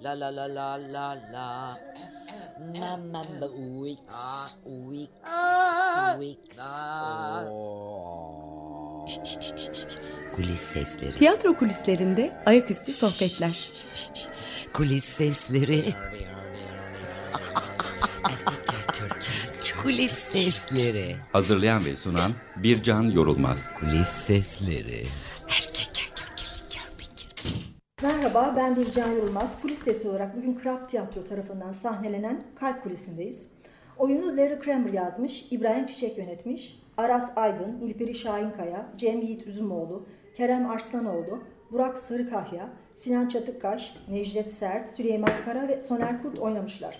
La la la la la la. Mama Wix. Wix. Wix. Kulis sesleri. Tiyatro kulislerinde ayaküstü sohbetler. Kulis sesleri. Kulis sesleri. Hazırlayan ve sunan Bircan Yorulmaz. Kulis sesleri. Merhaba, ben Bircan Yılmaz. Kulis sesi olarak bugün Krap Tiyatro tarafından sahnelenen Kalp Kulisi'ndeyiz. Oyunu Larry Kramer yazmış, İbrahim Çiçek yönetmiş. Aras Aydın, Nilperi Şahinkaya, Cem Yiğit Üzümoğlu, Kerem Arslanoğlu, Burak Sarıkahya, Sinan Çatıkkaş, Necdet Sert, Süleyman Kara ve Soner Kurt oynamışlar.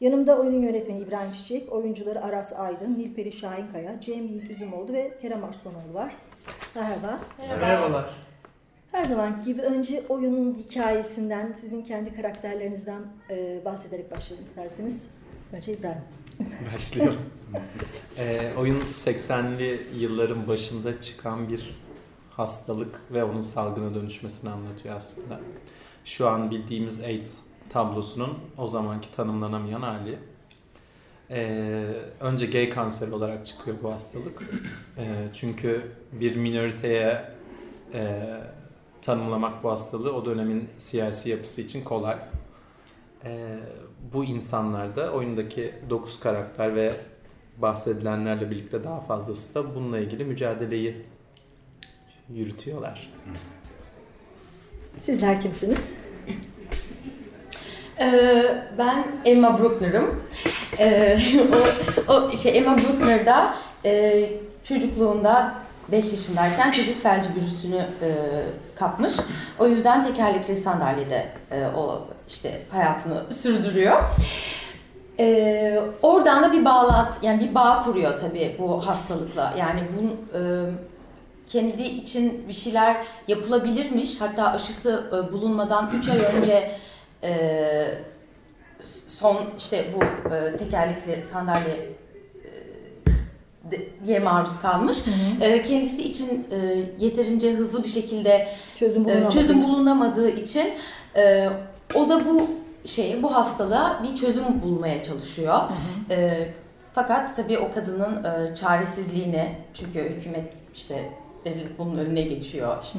Yanımda oyunun yönetmeni İbrahim Çiçek, oyuncuları Aras Aydın, Nilperi Şahinkaya, Cem Yiğit Üzümoğlu ve Kerem Arslanoğlu var. Merhaba. Merhabalar. Her zaman gibi önce oyunun hikayesinden, sizin kendi karakterlerinizden e, bahsederek başlayalım isterseniz. Önce İbrahim. Başlayalım. ee, oyun 80'li yılların başında çıkan bir hastalık ve onun salgına dönüşmesini anlatıyor aslında. Şu an bildiğimiz AIDS tablosunun o zamanki tanımlanamayan hali. Ee, önce gay kanseri olarak çıkıyor bu hastalık. Ee, çünkü bir minoriteye e, tanımlamak bu hastalığı o dönemin siyasi yapısı için kolay. Ee, bu insanlar da oyundaki 9 karakter ve bahsedilenlerle birlikte daha fazlası da bununla ilgili mücadeleyi yürütüyorlar. Sizler kimsiniz? Ee, ben Emma Bruckner'ım. Ee, o, o şey Emma Bruckner da e, çocukluğunda 5 yaşındayken çocuk felci virüsünü e, kapmış. O yüzden tekerlekli sandalyede e, o işte hayatını sürdürüyor. E, oradan da bir bağlantı, yani bir bağ kuruyor tabii bu hastalıkla. Yani bu e, kendi için bir şeyler yapılabilirmiş. Hatta aşısı e, bulunmadan 3 ay önce e, son işte bu e, tekerlekli sandalye ye maruz kalmış. Hı hı. E, kendisi için e, yeterince hızlı bir şekilde çözüm bulunamadığı, e, çözüm bulunamadığı için e, o da bu şey bu hastalığa bir çözüm bulmaya çalışıyor. Hı hı. Fakat tabii o kadının çaresizliğini çünkü hükümet işte devlet bunun önüne geçiyor. İşte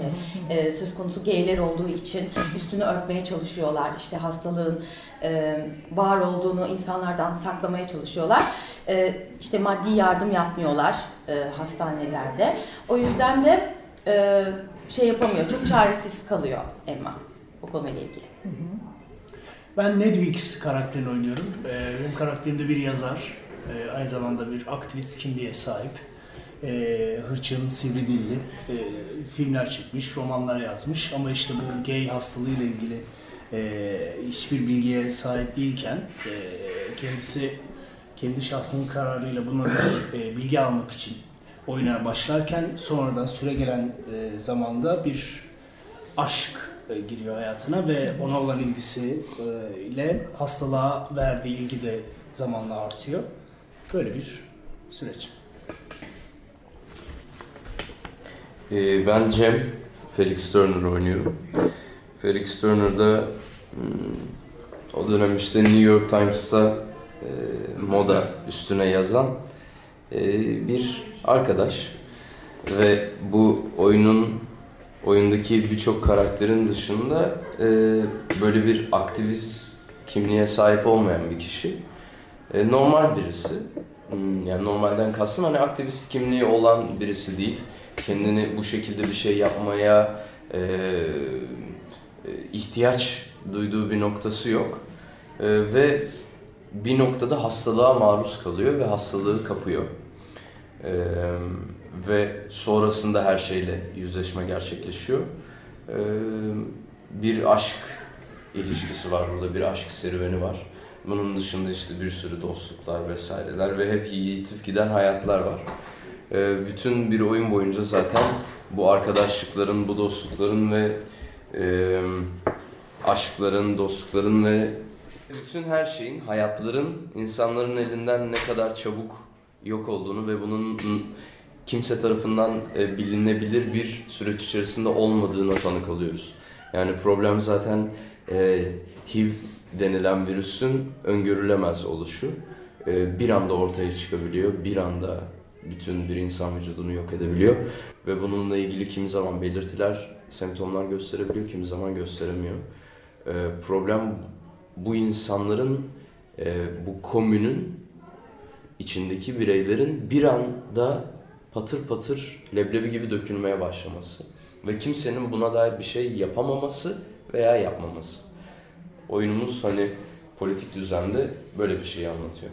e, söz konusu geyler olduğu için üstünü örtmeye çalışıyorlar. İşte hastalığın e, var olduğunu insanlardan saklamaya çalışıyorlar. E, işte maddi yardım yapmıyorlar e, hastanelerde. O yüzden de e, şey yapamıyor. Çok çaresiz kalıyor Emma bu konuyla ilgili. Ben Ned Weeks karakterini oynuyorum. E, benim karakterim de bir yazar. E, aynı zamanda bir aktivist kimliğe sahip e, hırçın, sivri dilli e, filmler çekmiş, romanlar yazmış ama işte bu gay hastalığıyla ilgili e, hiçbir bilgiye sahip değilken e, kendisi kendi şahsının kararıyla bunları e, bilgi almak için oyuna başlarken sonradan süre gelen e, zamanda bir aşk e, giriyor hayatına ve ona olan ilgisi e, ile hastalığa verdiği ilgi de zamanla artıyor. Böyle bir süreç. Ee, ben Cem, Felix Turner oynuyorum. Felix Turner'da hmm, o dönem işte New York Times'ta e, moda üstüne yazan e, bir arkadaş. Ve bu oyunun oyundaki birçok karakterin dışında e, böyle bir aktivist kimliğe sahip olmayan bir kişi. Normal birisi. Hmm, yani normalden kastım hani aktivist kimliği olan birisi değil kendini bu şekilde bir şey yapmaya e, ihtiyaç duyduğu bir noktası yok. E, ve bir noktada hastalığa maruz kalıyor ve hastalığı kapıyor. E, ve sonrasında her şeyle yüzleşme gerçekleşiyor. E, bir aşk ilişkisi var burada, bir aşk serüveni var. Bunun dışında işte bir sürü dostluklar vesaireler ve hep yitip giden hayatlar var. Bütün bir oyun boyunca zaten bu arkadaşlıkların, bu dostlukların ve e, aşkların, dostlukların ve bütün her şeyin, hayatların insanların elinden ne kadar çabuk yok olduğunu ve bunun kimse tarafından e, bilinebilir bir süreç içerisinde olmadığına tanık oluyoruz. Yani problem zaten e, HIV denilen virüsün öngörülemez oluşu e, bir anda ortaya çıkabiliyor. Bir anda bütün bir insan vücudunu yok edebiliyor. Ve bununla ilgili kimi zaman belirtiler, semptomlar gösterebiliyor, kimi zaman gösteremiyor. E, problem bu insanların, e, bu komünün içindeki bireylerin bir anda patır patır leblebi gibi dökülmeye başlaması. Ve kimsenin buna dair bir şey yapamaması veya yapmaması. Oyunumuz hani politik düzende böyle bir şeyi anlatıyor.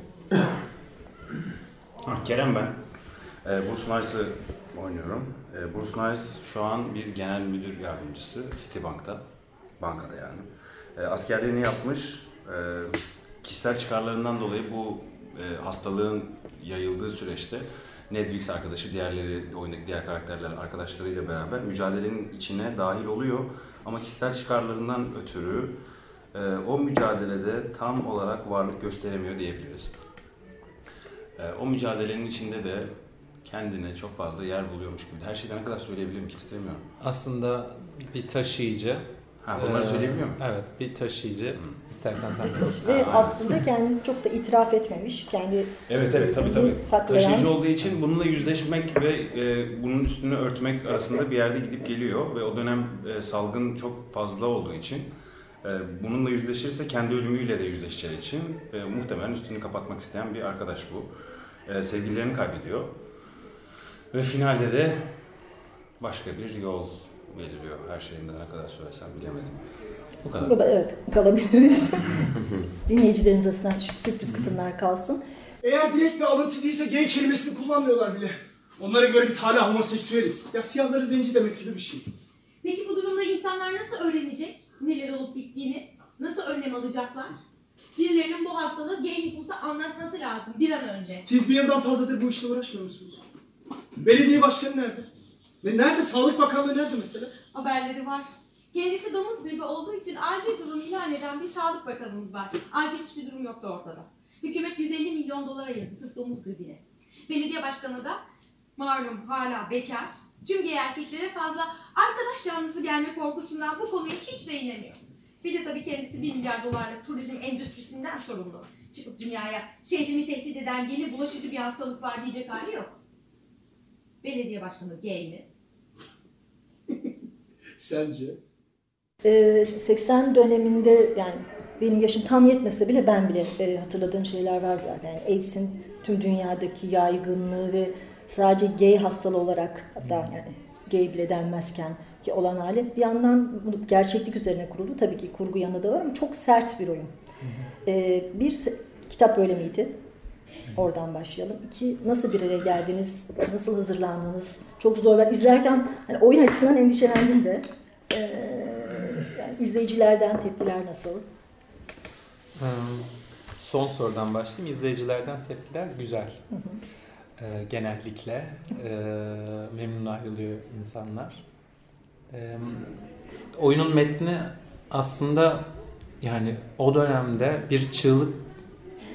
Ha, Kerem ben. E, Bruce Nice'ı oynuyorum. E, Bruce Nice şu an bir genel müdür yardımcısı Citibank'ta. Bankada yani. E, askerliğini yapmış. E, kişisel çıkarlarından dolayı bu e, hastalığın yayıldığı süreçte Nedvix arkadaşı, diğerleri, oyundaki diğer karakterler arkadaşlarıyla beraber mücadelenin içine dahil oluyor. Ama kişisel çıkarlarından ötürü e, o mücadelede tam olarak varlık gösteremiyor diyebiliriz. Ee, o mücadelenin içinde de kendine çok fazla yer buluyormuş gibi. Her şeyden ne kadar söyleyebilirim ki istemiyorum. Aslında bir taşıyıcı. Ha, bunları Ee, söyleyebiliyor muyum? Evet, bir taşıyıcı. İstersen sen de. Ve aslında kendisi çok da itiraf etmemiş. Kendi Evet evet tabii tabii. saklayan Taşıyıcı olduğu için bununla yüzleşmek ve e, bunun üstünü örtmek arasında bir yerde gidip geliyor ve o dönem e, salgın çok fazla olduğu için e, bununla yüzleşirse kendi ölümüyle de yüzleşeceği için e, muhtemelen üstünü kapatmak isteyen bir arkadaş bu. E, sevgililerini kaybediyor ve finalde de başka bir yol beliriyor. Her şeyinden ne kadar söylesem bilemedim. Bu kadar. Bu da evet kalabiliriz. Dinleyicilerimiz açısından şu sürpriz kısımlar kalsın. Eğer direkt bir alıntı değilse gay kelimesini kullanmıyorlar bile. Onlara göre biz hala homoseksüeliz. Ya siyahları zenci demek gibi bir şey. Peki bu durumda insanlar nasıl öğrenecek neler olup bittiğini? Nasıl önlem alacaklar? Birilerinin bu hastalığı gay nüfusa anlatması lazım bir an önce. Siz bir yıldan fazladır bu işle uğraşmıyor musunuz? Belediye başkanı nerede? Ve nerede? Sağlık Bakanlığı nerede mesela? Haberleri var. Kendisi domuz gribi olduğu için acil durum ilan eden bir sağlık bakanımız var. Acil hiçbir durum yoktu ortada. Hükümet 150 milyon dolar ayırdı sırf domuz gribine. Belediye başkanı da malum hala bekar. Tüm gay erkeklere fazla arkadaş yanlısı gelme korkusundan bu konuya hiç değinemiyor. Bir de tabii kendisi 1 milyar dolarlık turizm endüstrisinden sorumlu. Çıkıp dünyaya şehrimi tehdit eden yeni bulaşıcı bir hastalık var diyecek hali yok. Belediye başkanı gay mi? Sence? Ee, 80 döneminde yani benim yaşım tam yetmese bile ben bile e, hatırladığım şeyler var zaten. Yani AIDS'in tüm dünyadaki yaygınlığı ve sadece gay hastalığı olarak hatta yani gay bile denmezken ki olan hali bir yandan bu gerçeklik üzerine kuruldu. Tabii ki kurgu yanı da var ama çok sert bir oyun. Ee, bir kitap böyle miydi? Oradan başlayalım. İki, nasıl bir araya geldiniz? Nasıl hazırlandınız? Çok zor. Ben izlerken hani oyun açısından endişelendim de. Ee, yani izleyicilerden tepkiler nasıl? Ee, Son sorudan başlayayım. İzleyicilerden tepkiler güzel. Ee, genellikle e, memnun ayrılıyor insanlar. Ee, oyunun metni aslında yani o dönemde bir çığlık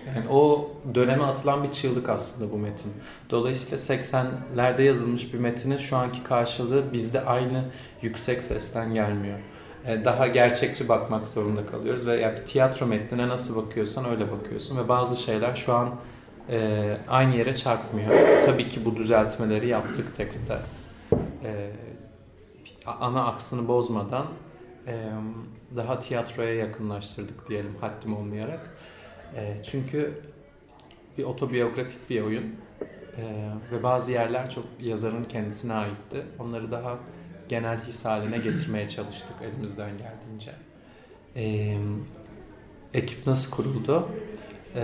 yani o döneme atılan bir çığlık aslında bu metin. Dolayısıyla 80'lerde yazılmış bir metinin şu anki karşılığı bizde aynı yüksek sesten gelmiyor. Ee, Daha gerçekçi bakmak zorunda kalıyoruz ve yani bir tiyatro metnine nasıl bakıyorsan öyle bakıyorsun ve bazı şeyler şu an e, aynı yere çarpmıyor. Tabii ki bu düzeltmeleri yaptık tekste. Ee, ana aksını bozmadan e, daha tiyatroya yakınlaştırdık diyelim haddim olmayarak. E, çünkü bir otobiyografik bir oyun E, ve bazı yerler çok yazarın kendisine aitti. Onları daha genel his haline getirmeye çalıştık elimizden geldiğince. E, ekip nasıl kuruldu? E,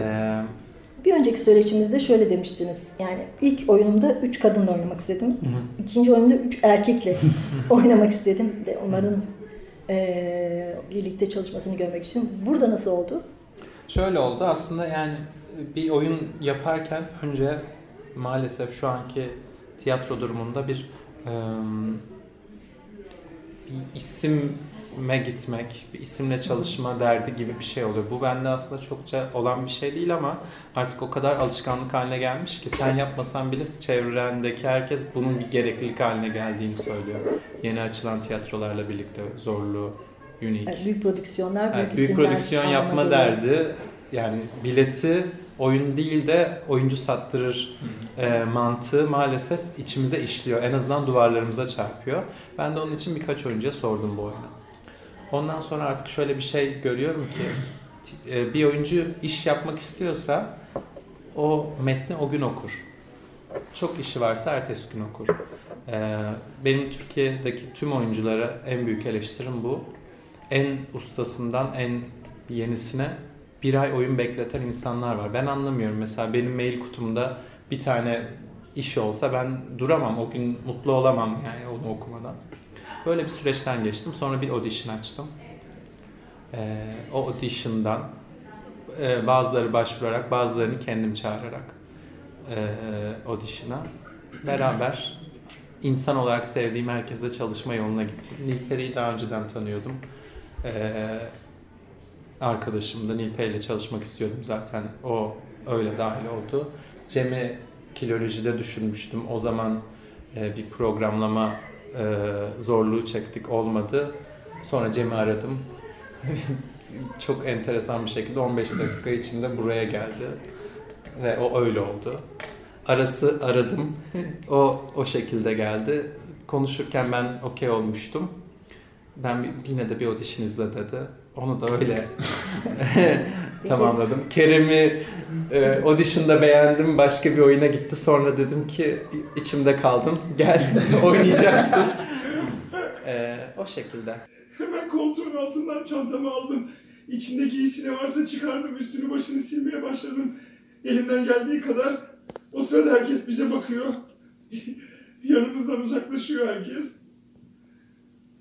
Bir önceki söyleşimizde şöyle demiştiniz. Yani ilk oyunumda üç kadınla oynamak istedim. İkinci oyunumda üç erkekle oynamak istedim. De onların eee, birlikte çalışmasını görmek için. Burada nasıl oldu? Şöyle oldu aslında yani bir oyun yaparken önce maalesef şu anki tiyatro durumunda bir e, bir isime gitmek, bir isimle çalışma derdi gibi bir şey oluyor. Bu bende aslında çokça olan bir şey değil ama artık o kadar alışkanlık haline gelmiş ki sen yapmasan bile çevrendeki herkes bunun bir gereklilik haline geldiğini söylüyor. Yeni açılan tiyatrolarla birlikte zorluğu unique. Evet, büyük prodüksiyonlar, büyük Evet, büyük prodüksiyon yapma almaları. derdi. Yani bileti oyun değil de oyuncu sattırır e, mantığı maalesef içimize işliyor. En azından duvarlarımıza çarpıyor. Ben de onun için birkaç oyuncuya sordum bu oyunu. Ondan sonra artık şöyle bir şey görüyorum ki e, bir oyuncu iş yapmak istiyorsa o metni o gün okur. Çok işi varsa ertesi gün okur. E, benim Türkiye'deki tüm oyunculara en büyük eleştirim bu. En ustasından en yenisine bir ay oyun bekleten insanlar var. Ben anlamıyorum. Mesela benim mail kutumda bir tane iş olsa ben duramam. O gün mutlu olamam yani onu okumadan. Böyle bir süreçten geçtim. Sonra bir audition açtım. Ee, o audition'dan e, bazıları başvurarak bazılarını kendim çağırarak e, audition'a beraber insan olarak sevdiğim herkesle çalışma yoluna gittim. Nilperi'yi daha önceden tanıyordum. Ee, arkadaşım da ile çalışmak istiyordum zaten. O öyle dahil oldu. Cem'i kilolojide düşünmüştüm. O zaman e, bir programlama e, zorluğu çektik. Olmadı. Sonra Cem'i aradım. Çok enteresan bir şekilde 15 dakika içinde buraya geldi. Ve o öyle oldu. Arası aradım. o o şekilde geldi. Konuşurken ben okey olmuştum. Ben yine de bir audition izle dedi. Onu da öyle tamamladım. Kerem'i e, audition'da beğendim. Başka bir oyuna gitti. Sonra dedim ki içimde kaldın. Gel oynayacaksın. E, o şekilde. Hemen koltuğun altından çantamı aldım. İçinde giysi ne varsa çıkardım. Üstünü başını silmeye başladım. Elimden geldiği kadar. O sırada herkes bize bakıyor. Yanımızdan uzaklaşıyor herkes.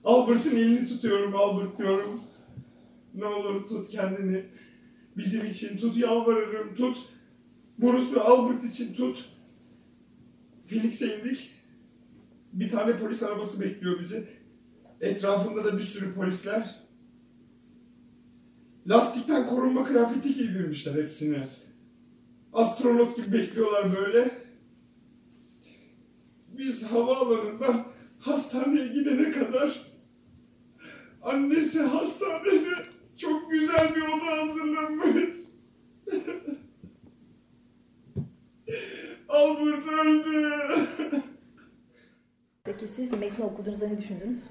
Albert'ın elini tutuyorum. Albert diyorum. Ne olur tut kendini. Bizim için tut yalvarırım tut. Bruce ve Albert için tut. Phoenix'e indik. Bir tane polis arabası bekliyor bizi. Etrafında da bir sürü polisler. Lastikten korunma kıyafeti giydirmişler hepsine. Astronot gibi bekliyorlar böyle. Biz havaalanından hastaneye gidene kadar annesi hastanede çok güzel bir oda hazırlamış. Albert öldü. Peki siz metni okuduğunuzda ne düşündünüz?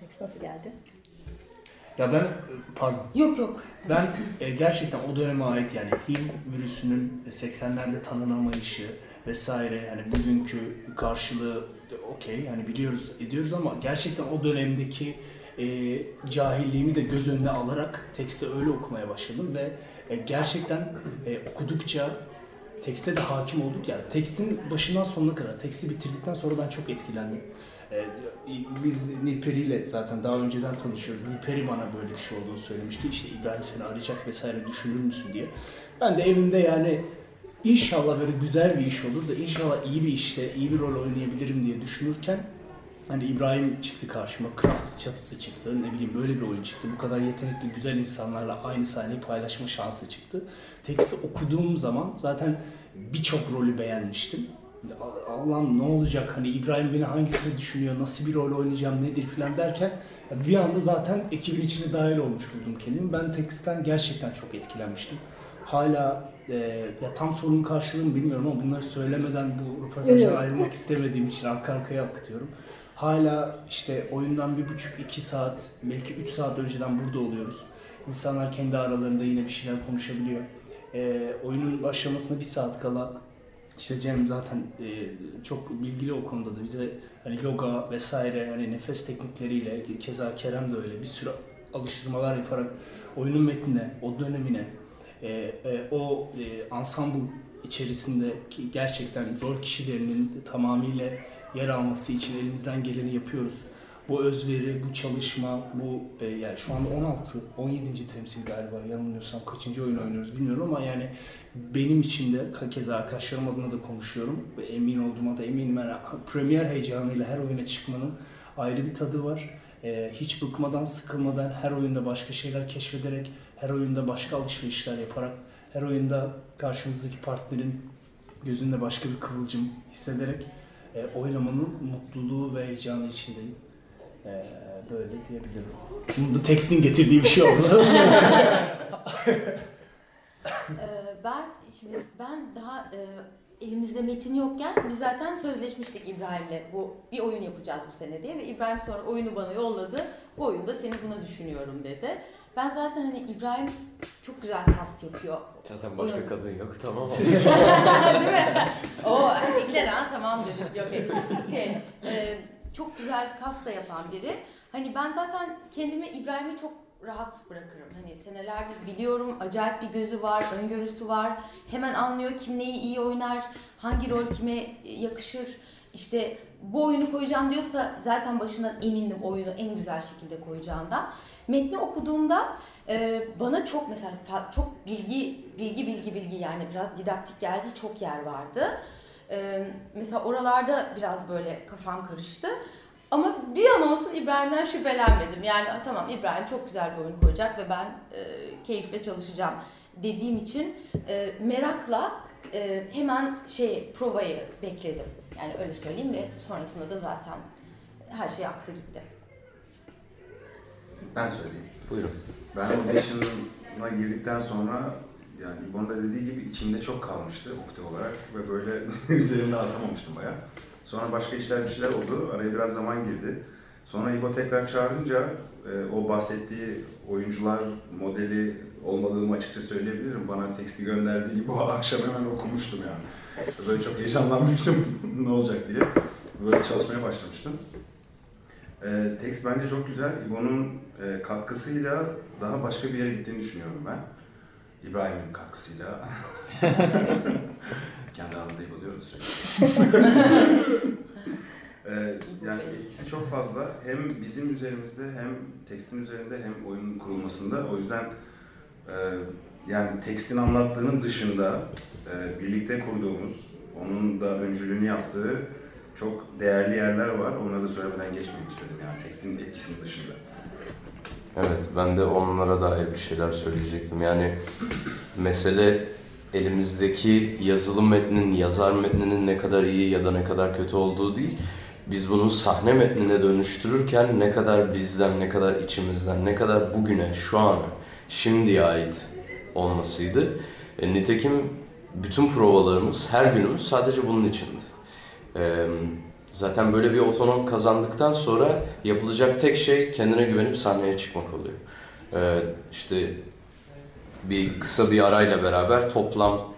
Tekst nasıl geldi? Ya ben pardon. Yok yok. Ben e, gerçekten o döneme ait yani HIV virüsünün 80'lerde tanınamayışı vesaire yani bugünkü karşılığı okey yani biliyoruz ediyoruz ama gerçekten o dönemdeki e, cahilliğimi de göz önüne alarak teksti öyle okumaya başladım ve e, gerçekten e, okudukça tekste de hakim olduk ya. Tekstin başından sonuna kadar, teksti bitirdikten sonra ben çok etkilendim. Ee, biz Nilperi ile zaten daha önceden tanışıyoruz. Nilperi bana böyle bir şey olduğunu söylemişti. İşte İbrahim seni arayacak vesaire düşünür müsün diye. Ben de evimde yani inşallah böyle güzel bir iş olur da inşallah iyi bir işte, iyi bir rol oynayabilirim diye düşünürken Hani İbrahim çıktı karşıma, Craft çatısı çıktı, ne bileyim böyle bir oyun çıktı. Bu kadar yetenekli, güzel insanlarla aynı sahneyi paylaşma şansı çıktı. Teksti okuduğum zaman zaten birçok rolü beğenmiştim. Allah'ım ne olacak hani İbrahim beni hangisini düşünüyor, nasıl bir rol oynayacağım, nedir falan derken bir anda zaten ekibin içine dahil olmuş buldum kendimi. Ben tekstten gerçekten çok etkilenmiştim. Hala e, ya tam sorunun karşılığını bilmiyorum ama bunları söylemeden bu röportajdan Evet. ayrılmak istemediğim için arka arkaya akıtıyorum. Hala işte oyundan bir buçuk iki saat belki üç saat önceden burada oluyoruz. İnsanlar kendi aralarında yine bir şeyler konuşabiliyor. Ee, oyunun başlamasına bir saat kala işte Cem zaten e, çok bilgili o konuda da bize hani yoga vesaire hani nefes teknikleriyle keza Kerem de öyle bir sürü alıştırmalar yaparak oyunun metnine, o dönemine, e, e, o e, ensemble içerisinde ki gerçekten rol kişilerinin tamamıyla yer alması için elimizden geleni yapıyoruz. Bu özveri, bu çalışma, bu e, yani şu anda 16, 17. temsil galiba yanılmıyorsam kaçıncı oyun oynuyoruz bilmiyorum ama yani benim için de keza arkadaşlarım adına da konuşuyorum. Emin olduğuma da eminim. Yani premier heyecanıyla her oyuna çıkmanın ayrı bir tadı var. E, hiç bıkmadan, sıkılmadan her oyunda başka şeyler keşfederek, her oyunda başka alışverişler yaparak, her oyunda karşımızdaki partnerin gözünde başka bir kıvılcım hissederek e, oynamanın mutluluğu ve heyecanı içindeyim. Ee, böyle diyebilirim. Bunu da tekstin getirdiği bir şey oldu. Ee, ben şimdi ben daha e, elimizde metin yokken biz zaten sözleşmiştik İbrahim'le bu bir oyun yapacağız bu sene diye ve İbrahim sonra oyunu bana yolladı. Bu oyunda seni buna düşünüyorum dedi. Ben zaten hani İbrahim çok güzel kast yapıyor. Zaten başka Oyun. kadın yok tamam mı? Değil mi? O erkekler ha tamam dedim. Yok şey e, çok güzel kas da yapan biri. Hani ben zaten kendimi İbrahim'i çok rahat bırakırım. Hani senelerdir biliyorum acayip bir gözü var, öngörüsü var. Hemen anlıyor kim neyi iyi oynar, hangi rol kime yakışır. İşte bu oyunu koyacağım diyorsa zaten başından emindim oyunu en güzel şekilde koyacağından. Metni okuduğumda e, bana çok mesela çok bilgi bilgi bilgi bilgi yani biraz didaktik geldiği çok yer vardı. E, mesela oralarda biraz böyle kafam karıştı. Ama bir an olsun İbrahim'den şüphelenmedim. Yani "Aa, tamam İbrahim çok güzel bir oyun koyacak ve ben e, keyifle çalışacağım dediğim için e, merakla e, hemen şey provayı bekledim. Yani öyle söyleyeyim ve sonrasında da zaten her şey aktı gitti. Ben söyleyeyim. Buyurun. Ben audition'a girdikten sonra yani İbo'nun da dediği gibi içimde çok kalmıştı okte olarak ve böyle üzerinde atamamıştım bayağı. Sonra başka işler bir şeyler oldu. Araya biraz zaman girdi. Sonra İbo tekrar çağırınca e, o bahsettiği oyuncular modeli olmadığımı açıkça söyleyebilirim. Bana teksti gönderdiği gibi o akşam hemen okumuştum yani. Böyle çok heyecanlanmıştım ne olacak diye. Böyle çalışmaya başlamıştım. E, tekst bence çok güzel. İbo'nun e, katkısıyla daha başka bir yere gittiğini düşünüyorum ben. İbrahim'in katkısıyla. Kendi aramızda İbo diyoruz sürekli. e, yani etkisi çok fazla. Hem bizim üzerimizde hem tekstin üzerinde hem oyunun kurulmasında. O yüzden e, yani tekstin anlattığının dışında e, birlikte kurduğumuz, onun da öncülüğünü yaptığı çok değerli yerler var. Onları da söylemeden geçmeyeyim istedim yani tekstin etkisinin dışında. Evet, ben de onlara dair bir şeyler söyleyecektim. Yani mesele elimizdeki yazılı metnin, yazar metninin ne kadar iyi ya da ne kadar kötü olduğu değil. Biz bunu sahne metnine dönüştürürken ne kadar bizden, ne kadar içimizden, ne kadar bugüne, şu ana, şimdiye ait olmasıydı. E, nitekim bütün provalarımız, her günümüz sadece bunun içindi. Zaten böyle bir otonom kazandıktan sonra yapılacak tek şey kendine güvenip sahneye çıkmak oluyor. Ee, işte bir kısa bir arayla beraber toplam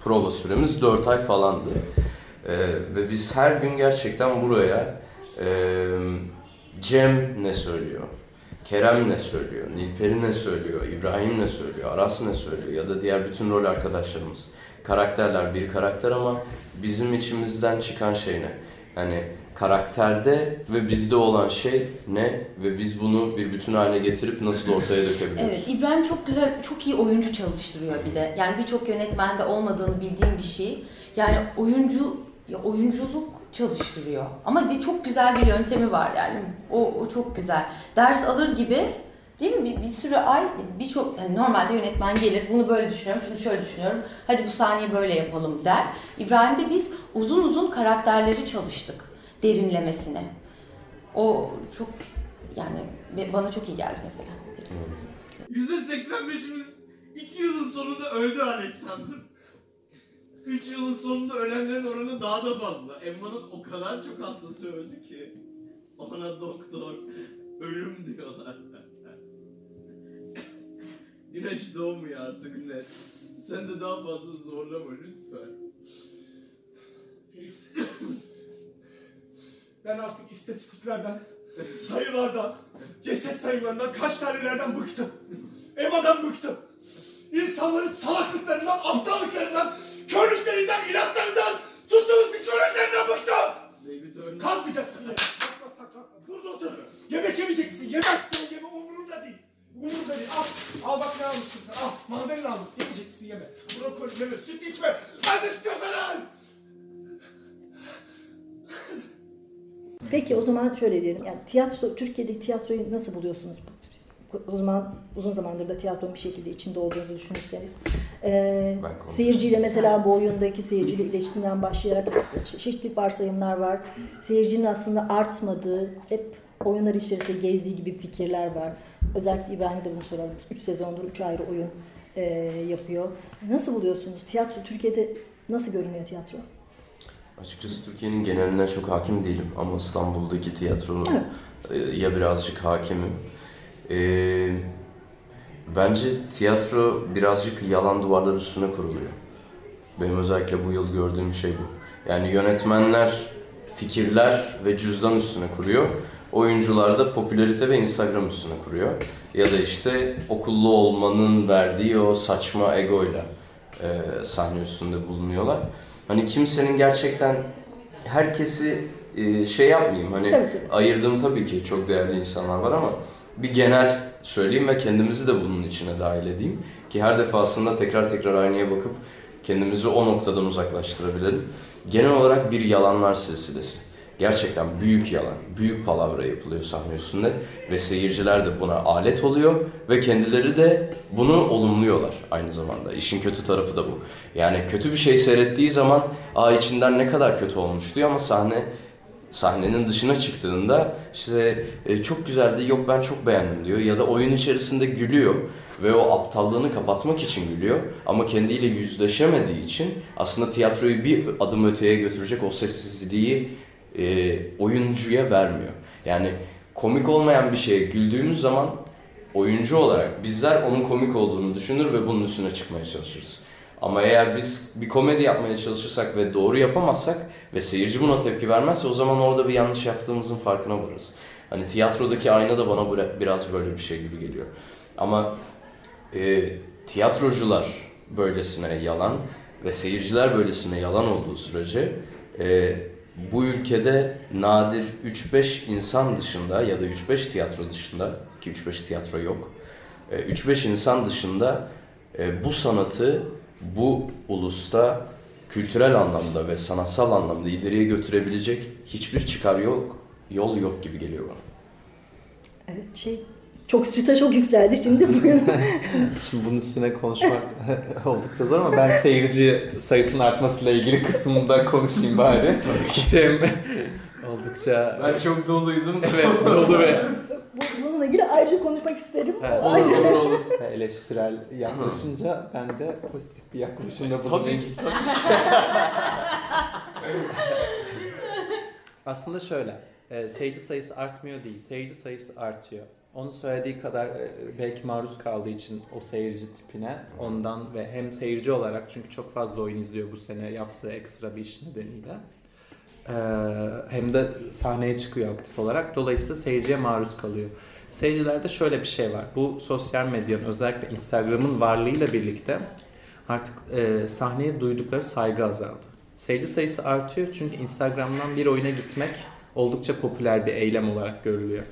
prova süremiz 4 ay falandı. Ee, ve biz her gün gerçekten buraya e, Cem ne söylüyor, Kerem ne söylüyor, Nilperi ne söylüyor, İbrahim ne söylüyor, Aras ne söylüyor ya da diğer bütün rol arkadaşlarımız. Karakterler bir karakter ama bizim içimizden çıkan şey ne? Yani karakterde ve bizde olan şey ne ve biz bunu bir bütün haline getirip nasıl ortaya dökebiliyoruz? Evet, İbrahim çok güzel, çok iyi oyuncu çalıştırıyor bir de. Yani birçok yönetmende olmadığını bildiğim bir şey. Yani oyuncu, oyunculuk çalıştırıyor. Ama bir çok güzel bir yöntemi var yani. O, o çok güzel. Ders alır gibi Değil mi? Bir, bir sürü ay birçok yani normalde yönetmen gelir bunu böyle düşünüyorum, şunu şöyle düşünüyorum. Hadi bu sahneyi böyle yapalım der. İbrahim'de biz uzun uzun karakterleri çalıştık derinlemesine. O çok yani bana çok iyi geldi mesela. %85'imiz 2 yılın sonunda öldü Alexander. 3 yılın sonunda ölenlerin oranı daha da fazla. Emma'nın o kadar çok hastası öldü ki ona doktor ölüm diyorlar. Güneş doğmuyor artık net. Sen de daha fazla zorlama lütfen. Felix. ben artık istatistiklerden, sayılardan, ceset sayılarından, kaç tanelerden bıktım. Emma'dan bıktım. İnsanların salaklıklarından, aptallıklarından, zaman şöyle diyelim. Yani tiyatro, Türkiye'de tiyatroyu nasıl buluyorsunuz? O zaman uzun zamandır da tiyatronun bir şekilde içinde olduğunu düşünürseniz. Ee, seyirciyle mesela bu oyundaki seyirciyle iletişimden başlayarak çeşitli varsayımlar var. Seyircinin aslında artmadığı, hep oyunlar içerisinde gezdiği gibi fikirler var. Özellikle İbrahim'e de bunu soralım. 3 sezondur 3 ayrı oyun e, yapıyor. Nasıl buluyorsunuz? Tiyatro Türkiye'de nasıl görünüyor tiyatro? Açıkçası Türkiye'nin geneline çok hakim değilim ama İstanbul'daki tiyatroya Evet. birazcık hakimim. Ee, bence tiyatro birazcık yalan duvarlar üstüne kuruluyor. Benim özellikle bu yıl gördüğüm şey bu. Yani yönetmenler fikirler ve cüzdan üstüne kuruyor. Oyuncular da popülarite ve Instagram üstüne kuruyor. Ya da işte okullu olmanın verdiği o saçma egoyla e, sahne üstünde bulunuyorlar. Hani kimsenin gerçekten herkesi e, şey yapmayayım hani Tabii, tabii. ayırdığım tabii ki çok değerli insanlar var ama bir genel söyleyeyim ve kendimizi de bunun içine dahil edeyim ki her defasında tekrar tekrar aynaya bakıp kendimizi o noktadan uzaklaştırabilelim. Genel olarak bir yalanlar silsilesi. Gerçekten büyük yalan, büyük palavra yapılıyor sahne üstünde ve seyirciler de buna alet oluyor ve kendileri de bunu olumluyorlar aynı zamanda. İşin kötü tarafı da bu. Yani kötü bir şey seyrettiği zaman aa içinden ne kadar kötü olmuş diyor ama sahne sahnenin dışına çıktığında işte e, çok güzeldi yok ben çok beğendim diyor ya da oyun içerisinde gülüyor ve o aptallığını kapatmak için gülüyor ama kendiyle yüzleşemediği için aslında tiyatroyu bir adım öteye götürecek o sessizliği e, oyuncuya vermiyor. Yani komik olmayan bir şeye güldüğümüz zaman oyuncu olarak bizler onun komik olduğunu düşünür ve bunun üstüne çıkmaya çalışırız. Ama eğer biz bir komedi yapmaya çalışırsak ve doğru yapamazsak ve seyirci buna tepki vermezse o zaman orada bir yanlış yaptığımızın farkına varırız. Hani tiyatrodaki ayna da bana bira- biraz böyle bir şey gibi geliyor. Ama e, tiyatrocular böylesine yalan ve seyirciler böylesine yalan olduğu sürece e, bu ülkede nadir 3-5 insan dışında ya da 3-5 tiyatro dışında ki 3-5 tiyatro yok. e, 3-5 insan dışında e, bu sanatı bu ulusta kültürel anlamda ve sanatsal anlamda ileriye götürebilecek hiçbir çıkar yok, yol yok gibi geliyor bana. Evet şey çok çıta çok yükseldi şimdi bugün. Şimdi bunun üstüne konuşmak oldukça zor ama ben seyirci sayısının artmasıyla ilgili kısmında konuşayım bari. Cem oldukça... Ben çok doluydum. Evet dolu ve Bu- Bununla ilgili ayrıca konuşmak isterim. Evet, Ayrı- eleştirel yaklaşınca ben de pozitif bir yaklaşımda Tabii bulunayım. ki. Aslında şöyle, e, seyirci sayısı artmıyor değil, seyirci sayısı artıyor. Onun söylediği kadar e, belki maruz kaldığı için o seyirci tipine ondan ve hem seyirci olarak çünkü çok fazla oyun izliyor bu sene yaptığı ekstra bir iş nedeniyle. E, hem de sahneye çıkıyor aktif olarak. Dolayısıyla seyirciye maruz kalıyor. Seyircilerde şöyle bir şey var. Bu sosyal medyanın özellikle Instagram'ın varlığıyla birlikte artık e, sahneye duydukları saygı azaldı. Seyirci sayısı artıyor çünkü Instagram'dan bir oyuna gitmek oldukça popüler bir eylem olarak görülüyor.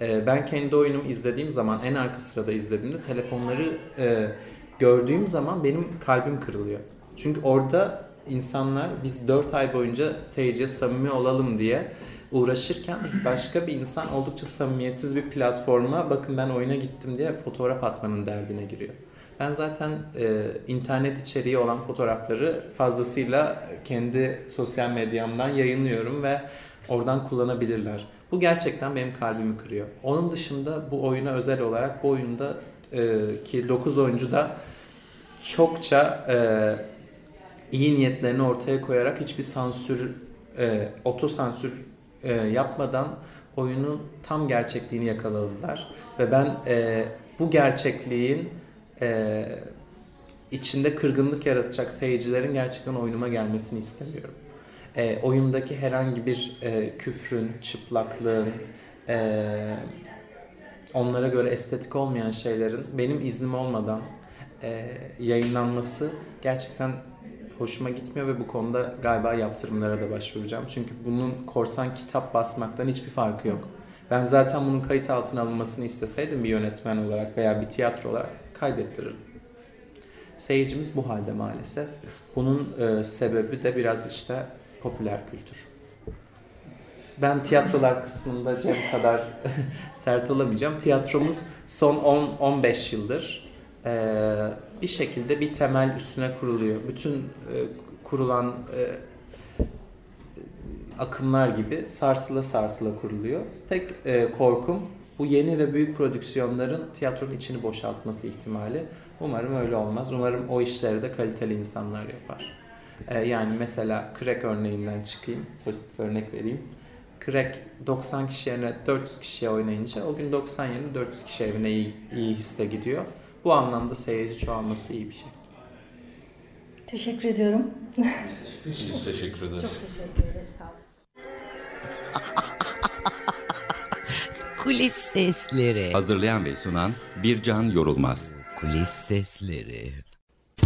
E, ben kendi oyunumu izlediğim zaman en arka sırada izlediğimde telefonları e, gördüğüm zaman benim kalbim kırılıyor. Çünkü orada insanlar biz 4 ay boyunca seyirciye samimi olalım diye uğraşırken başka bir insan oldukça samimiyetsiz bir platforma bakın ben oyuna gittim diye fotoğraf atmanın derdine giriyor. Ben zaten e, internet içeriği olan fotoğrafları fazlasıyla kendi sosyal medyamdan yayınlıyorum ve oradan kullanabilirler. Bu gerçekten benim kalbimi kırıyor. Onun dışında bu oyuna özel olarak bu oyunda e, ki 9 oyuncu da çokça e, iyi niyetlerini ortaya koyarak hiçbir sansür, e, otosansür e, yapmadan oyunun tam gerçekliğini yakaladılar. Ve ben e, bu gerçekliğin e, içinde kırgınlık yaratacak seyircilerin gerçekten oyunuma gelmesini istemiyorum. E, oyundaki herhangi bir e, küfrün, çıplaklığın, e, onlara göre estetik olmayan şeylerin benim iznim olmadan e, yayınlanması gerçekten hoşuma gitmiyor ve bu konuda galiba yaptırımlara da başvuracağım. Çünkü bunun korsan kitap basmaktan hiçbir farkı yok. Ben zaten bunun kayıt altına alınmasını isteseydim bir yönetmen olarak veya bir tiyatro olarak kaydettirirdim. Seyircimiz bu halde maalesef. Bunun e, sebebi de biraz işte popüler kültür. Ben tiyatrolar kısmında Cem kadar sert olamayacağım. Tiyatromuz son 10-15 yıldır e, bir şekilde bir temel üstüne kuruluyor. Bütün e, kurulan e, akımlar gibi sarsıla sarsıla kuruluyor. Tek e, korkum bu yeni ve büyük prodüksiyonların tiyatronun içini boşaltması ihtimali. Umarım öyle olmaz. Umarım o işleri de kaliteli insanlar yapar. E, yani mesela Crack örneğinden çıkayım. Pozitif örnek vereyim. Crack 90 kişi yerine 400 kişiye oynayınca o gün 90 yerine 400 kişi evine iyi, iyi hisse gidiyor. Bu anlamda seyirci çoğalması iyi bir şey. Teşekkür ediyorum. Biz teşekkür ederiz. Çok teşekkür ederiz. Sağ olun. Kulis sesleri. Hazırlayan ve sunan Bircan Yorulmaz. Kulis sesleri.